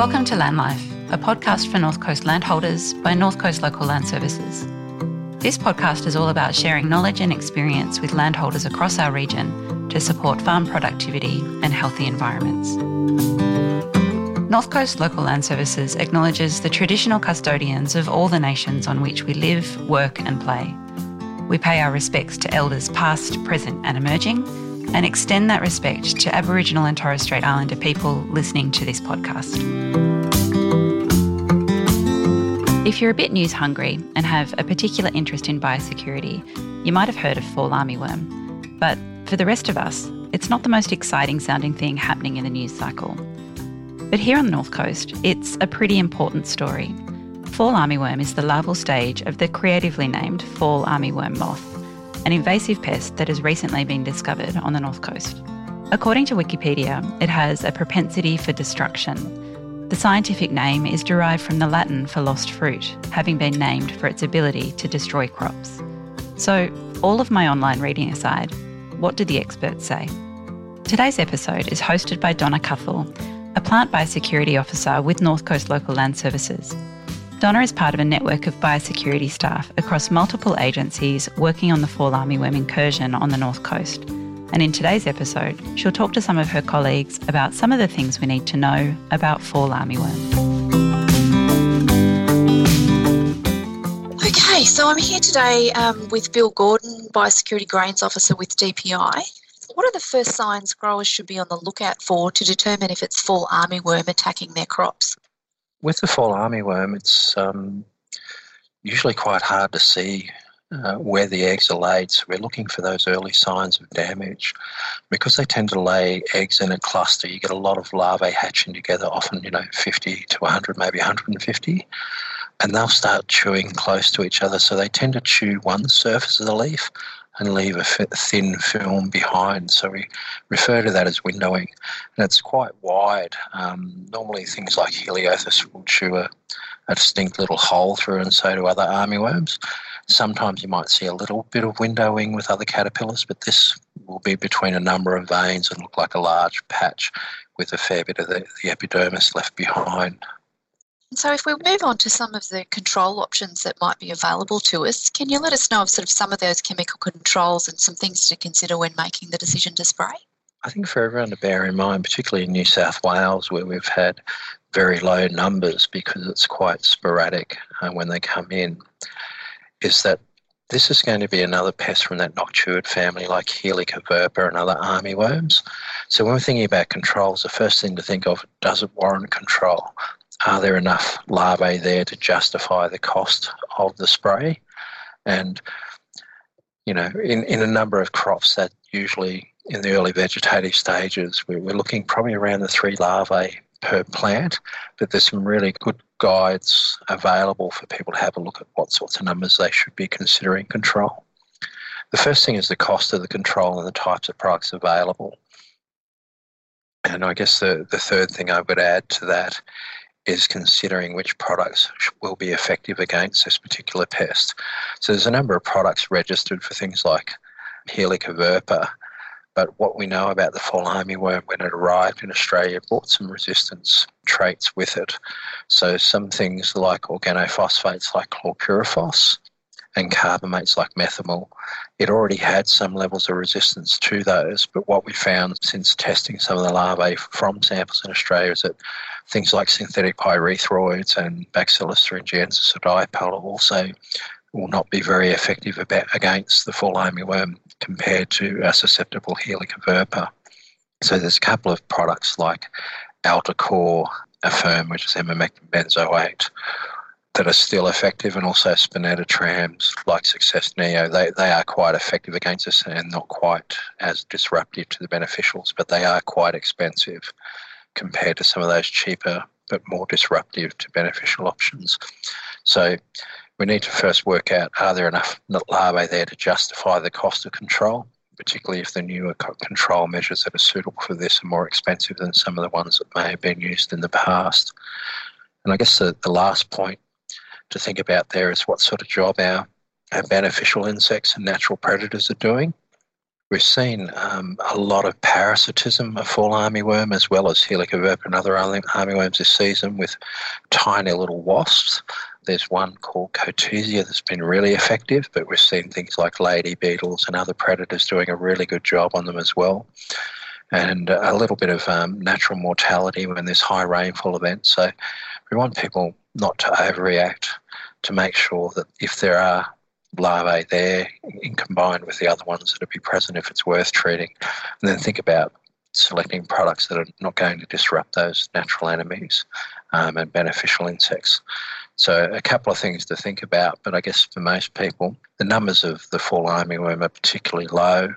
Welcome to Land Life, a podcast for North Coast landholders by North Coast Local Land Services. This podcast is all about sharing knowledge and experience with landholders across our region to support farm productivity and healthy environments. North Coast Local Land Services acknowledges the traditional custodians of all the nations on which we live, work, and play. We pay our respects to elders past, present, and emerging and extend that respect to Aboriginal and Torres Strait Islander people listening to this podcast. If you're a bit news hungry and have a particular interest in biosecurity, you might have heard of fall armyworm. But for the rest of us, it's not the most exciting sounding thing happening in the news cycle. But here on the North Coast, it's a pretty important story. Fall armyworm is the larval stage of the creatively named fall armyworm moth an invasive pest that has recently been discovered on the north coast. According to Wikipedia, it has a propensity for destruction. The scientific name is derived from the Latin for lost fruit, having been named for its ability to destroy crops. So, all of my online reading aside, what do the experts say? Today's episode is hosted by Donna Cuthell, a plant biosecurity officer with North Coast Local Land Services. Donna is part of a network of biosecurity staff across multiple agencies working on the fall armyworm incursion on the North Coast. And in today's episode, she'll talk to some of her colleagues about some of the things we need to know about fall armyworm. Okay, so I'm here today um, with Bill Gordon, Biosecurity Grains Officer with DPI. What are the first signs growers should be on the lookout for to determine if it's fall armyworm attacking their crops? With the fall armyworm, it's um, usually quite hard to see uh, where the eggs are laid. So we're looking for those early signs of damage. Because they tend to lay eggs in a cluster, you get a lot of larvae hatching together, often, you know, 50 to 100, maybe 150. And they'll start chewing close to each other. So they tend to chew one surface of the leaf and leave a thin film behind. So we refer to that as windowing. And it's quite wide. Um, normally, things like Heliothis will chew a, a distinct little hole through, and so do other armyworms. Sometimes you might see a little bit of windowing with other caterpillars, but this will be between a number of veins and look like a large patch with a fair bit of the, the epidermis left behind. So, if we move on to some of the control options that might be available to us, can you let us know of sort of some of those chemical controls and some things to consider when making the decision to spray? I think for everyone to bear in mind, particularly in New South Wales, where we've had very low numbers because it's quite sporadic uh, when they come in, is that this is going to be another pest from that noctuid family like Helicoverpa and other armyworms. So when we're thinking about controls, the first thing to think of, does it warrant control? Are there enough larvae there to justify the cost of the spray? And, you know, in, in a number of crops that usually in the early vegetative stages, we're, we're looking probably around the three larvae per plant, but there's some really good guides available for people to have a look at what sorts of numbers they should be considering control. The first thing is the cost of the control and the types of products available. And I guess the, the third thing I would add to that is considering which products will be effective against this particular pest. So there's a number of products registered for things like Helicoverpa, but what we know about the fall armyworm when it arrived in Australia brought some resistance traits with it. So some things like organophosphates like chlorpyrifos and carbamates like methomyl, it already had some levels of resistance to those. But what we found since testing some of the larvae from samples in Australia is that things like synthetic pyrethroids and Bacillus thuringiensis also will not be very effective about, against the fall armyworm compared to a susceptible Helicoverpa. So there's a couple of products like Altacor Affirm, which is emamectin benzoate, that are still effective, and also spinetorams like Success Neo. They, they are quite effective against us and not quite as disruptive to the beneficials, but they are quite expensive compared to some of those cheaper but more disruptive to beneficial options. So we need to first work out are there enough larvae there to justify the cost of control, particularly if the newer control measures that are suitable for this are more expensive than some of the ones that may have been used in the past. And I guess the, the last point to think about there is what sort of job our, our beneficial insects and natural predators are doing. We've seen um, a lot of parasitism of fall armyworm as well as Helicoverpa and other armyworms this season with tiny little wasps. There's one called Cotesia that's been really effective, but we've seen things like lady beetles and other predators doing a really good job on them as well. And a little bit of um, natural mortality when there's high rainfall events. So we want people not to overreact, to make sure that if there are larvae there in combined with the other ones that would be present if it's worth treating. And then think about selecting products that are not going to disrupt those natural enemies um, and beneficial insects. So a couple of things to think about, but I guess for most people, the numbers of the fall armyworm are particularly low,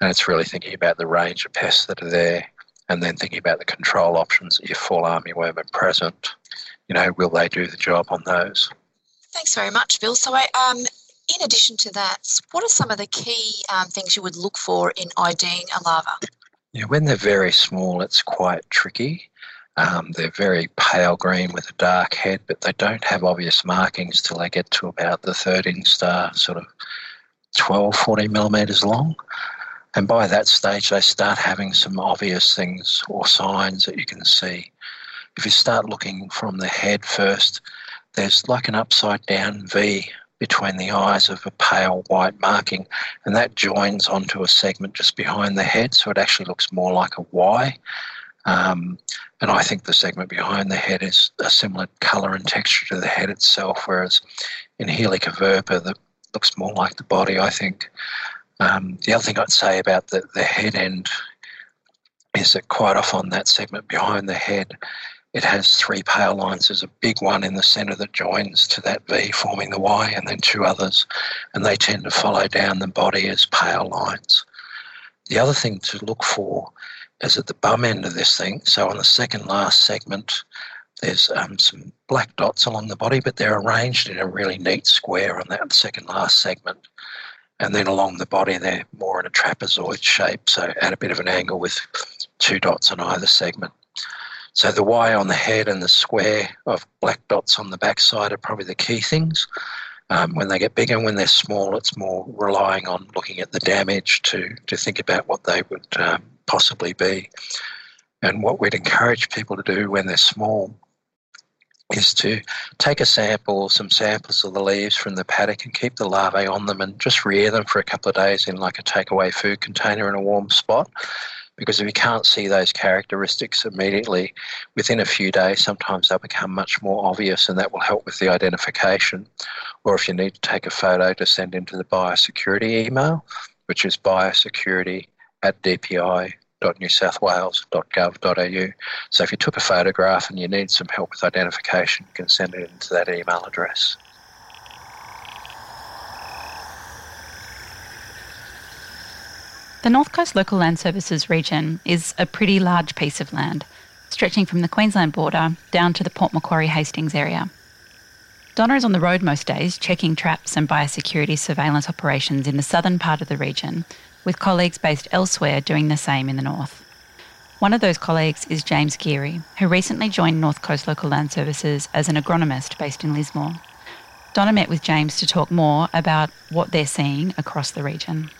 and it's really thinking about the range of pests that are there, and then thinking about the control options if fall armyworm are present. You know, will they do the job on those? Thanks very much, Bill. So I, um, in addition to that, what are some of the key um, things you would look for in IDing a larva? Yeah, when they're very small, it's quite tricky. Um, they're very pale green with a dark head, but they don't have obvious markings till they get to about the third instar, sort of 12, 14 millimetres long. And by that stage, they start having some obvious things or signs that you can see. If you start looking from the head first, there's like an upside down V between the eyes of a pale white marking, and that joins onto a segment just behind the head, so it actually looks more like a Y. Um, and I think the segment behind the head is a similar colour and texture to the head itself, whereas in Helicoverpa, that looks more like the body, I think. Um, the other thing I'd say about the, the head end is that quite often that segment behind the head it has three pale lines. There's a big one in the centre that joins to that V, forming the Y, and then two others, and they tend to follow down the body as pale lines. The other thing to look for is at the bum end of this thing. So on the second last segment, there's um, some black dots along the body, but they're arranged in a really neat square on that second last segment. And then along the body, they're more in a trapezoid shape, so at a bit of an angle with two dots on either segment. So the Y on the head and the square of black dots on the backside are probably the key things. Um, when they get bigger, and when they're small, it's more relying on looking at the damage to, to think about what they would um, possibly be. And what we'd encourage people to do when they're small is to take a sample, some samples of the leaves from the paddock and keep the larvae on them and just rear them for a couple of days in like a takeaway food container in a warm spot because if you can't see those characteristics immediately, within a few days, sometimes they'll become much more obvious and that will help with the identification. Or if you need to take a photo to send into the biosecurity email, which is biosecurity at dpi.newsouthwales.gov.au. So if you took a photograph and you need some help with identification, you can send it into that email address. The North Coast Local Land Services region is a pretty large piece of land, stretching from the Queensland border down to the Port Macquarie Hastings area. Donna is on the road most days, checking traps and biosecurity surveillance operations in the southern part of the region, with colleagues based elsewhere doing the same in the north. One of those colleagues is James Geary, who recently joined North Coast Local Land Services as an agronomist based in Lismore. Donna met with James to talk more about what they're seeing across the region.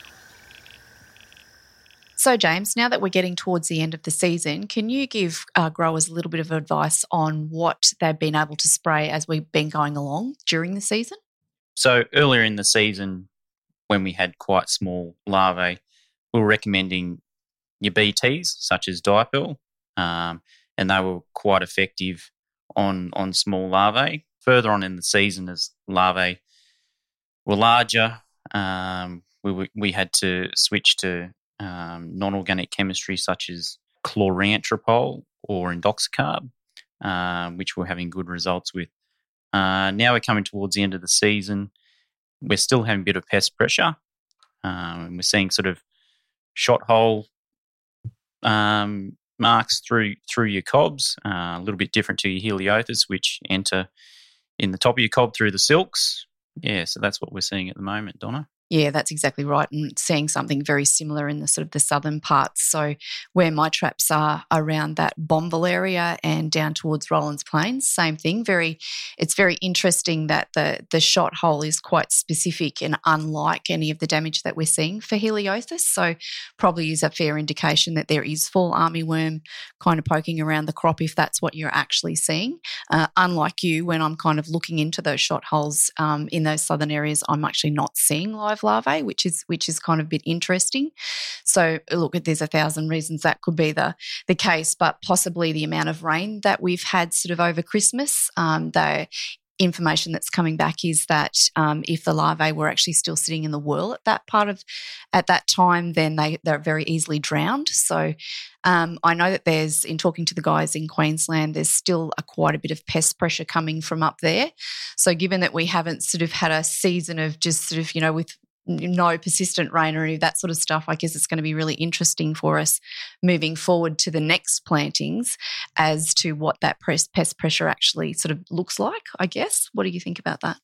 So, James, now that we're getting towards the end of the season, can you give uh, growers a little bit of advice on what they've been able to spray as we've been going along during the season? So, earlier in the season, when we had quite small larvae, we were recommending your BTs, such as Dipel, um, and they were quite effective on, on small larvae. Further on in the season, as larvae were larger, um, we, we had to switch to um, non organic chemistry such as chlorantropol or indoxacarb, uh, which we're having good results with. Uh, now we're coming towards the end of the season. We're still having a bit of pest pressure. Um, and we're seeing sort of shot hole um, marks through through your cobs, uh, a little bit different to your Heliothis, which enter in the top of your cob through the silks. Yeah, so that's what we're seeing at the moment, Donna. Yeah, that's exactly right. And seeing something very similar in the sort of the southern parts. So where my traps are around that Bonville area and down towards Rollands Plains, same thing. Very it's very interesting that the the shot hole is quite specific and unlike any of the damage that we're seeing for Heliothis. So probably is a fair indication that there is fall armyworm kind of poking around the crop if that's what you're actually seeing. Uh, unlike you, when I'm kind of looking into those shot holes um, in those southern areas, I'm actually not seeing live live larvae, which is which is kind of a bit interesting. So look, there's a thousand reasons that could be the the case, but possibly the amount of rain that we've had sort of over Christmas. Um, the information that's coming back is that um, if the larvae were actually still sitting in the whorl at that part of at that time, then they they're very easily drowned. So um, I know that there's in talking to the guys in Queensland, there's still a quite a bit of pest pressure coming from up there. So given that we haven't sort of had a season of just sort of you know with no persistent rain or any of that sort of stuff, I guess it's going to be really interesting for us moving forward to the next plantings as to what that pest pressure actually sort of looks like, I guess. What do you think about that?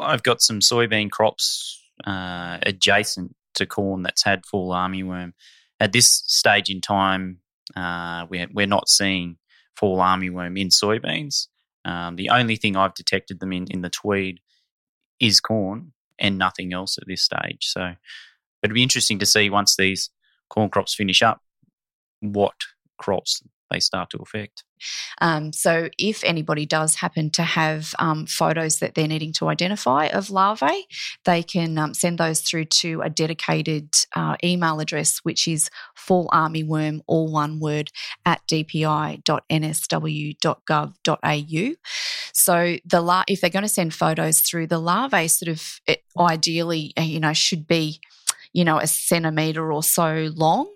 I've got some soybean crops uh, adjacent to corn that's had fall armyworm. At this stage in time, uh, we're, we're not seeing fall armyworm in soybeans. Um, the only thing I've detected them in in the Tweed is corn, and nothing else at this stage. So it'd be interesting to see once these corn crops finish up what crops they start to affect. Um, so, if anybody does happen to have um, photos that they're needing to identify of larvae, they can um, send those through to a dedicated uh, email address, which is fall armyworm, all one word, at dpi.nsw.gov.au. So, the lar- if they're going to send photos through, the larvae sort of it ideally, uh, you know, should be you know, a centimetre or so long,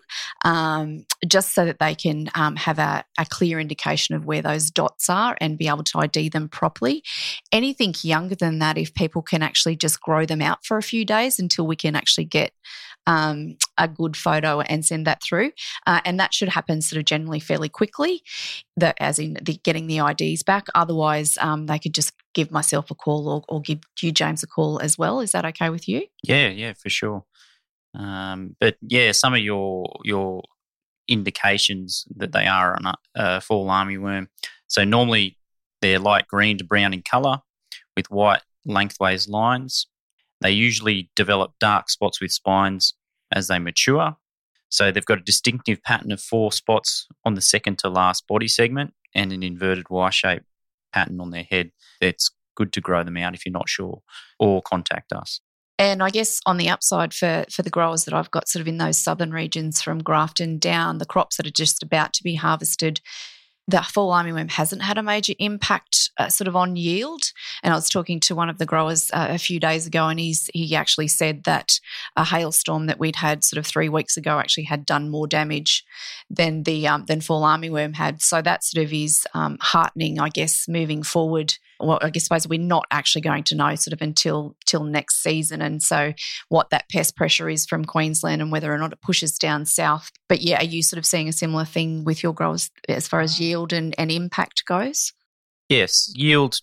um, just so that they can um, have a, a, clear indication of where those dots are and be able to ID them properly. Anything younger than that, if people can actually just grow them out for a few days until we can actually get um, a good photo and send that through. Uh, and that should happen sort of generally fairly quickly, the, as in the, getting the IDs back. Otherwise, um, they could just give myself a call or, or, give you, James, a call as well. Is that okay with you? Yeah, yeah, for sure. Um, but yeah, some of your your indications that they are a, a fall armyworm. So normally they're light green to brown in colour with white lengthways lines. They usually develop dark spots with spines as they mature. So they've got a distinctive pattern of four spots on the second to last body segment and an inverted Y shape pattern on their head. It's good to grow them out if you're not sure, or contact us. And I guess on the upside for for the growers that I've got sort of in those southern regions from Grafton down, the crops that are just about to be harvested, the fall armyworm hasn't had a major impact uh, sort of on yield. And I was talking to one of the growers uh, a few days ago, and he's he actually said that a hailstorm that we'd had sort of three weeks ago actually had done more damage than the um, than fall armyworm had. So that sort of is um, heartening, I guess, moving forward well, I guess suppose we're not actually going to know sort of until till next season, and so what that pest pressure is from Queensland and whether or not it pushes down south. But yeah, are you sort of seeing a similar thing with your growers as far as yield and, and impact goes? Yes, yield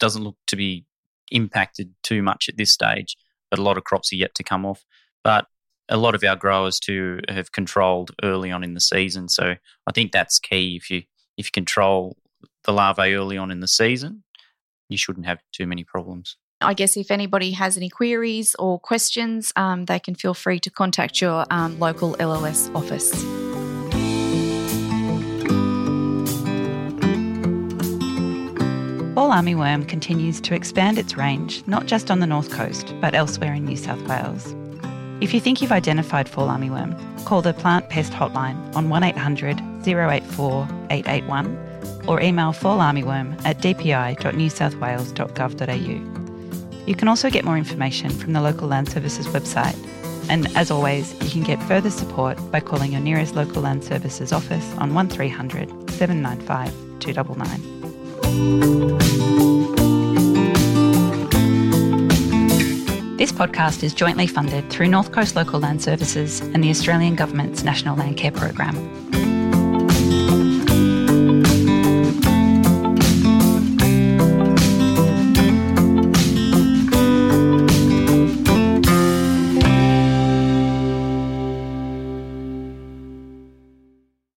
doesn't look to be impacted too much at this stage, but a lot of crops are yet to come off. But a lot of our growers too have controlled early on in the season, so I think that's key. If you if you control the larvae early on in the season, you shouldn't have too many problems. I guess if anybody has any queries or questions, um, they can feel free to contact your um, local LLS office. Fall armyworm continues to expand its range, not just on the north coast, but elsewhere in New South Wales. If you think you've identified fall armyworm, call the Plant Pest Hotline on 1800 084 881 or email fallarmyworm at dpi.newsouthwales.gov.au. You can also get more information from the local Land Services website. And as always, you can get further support by calling your nearest local Land Services office on 1300 795 299. This podcast is jointly funded through North Coast Local Land Services and the Australian Government's National Landcare Program.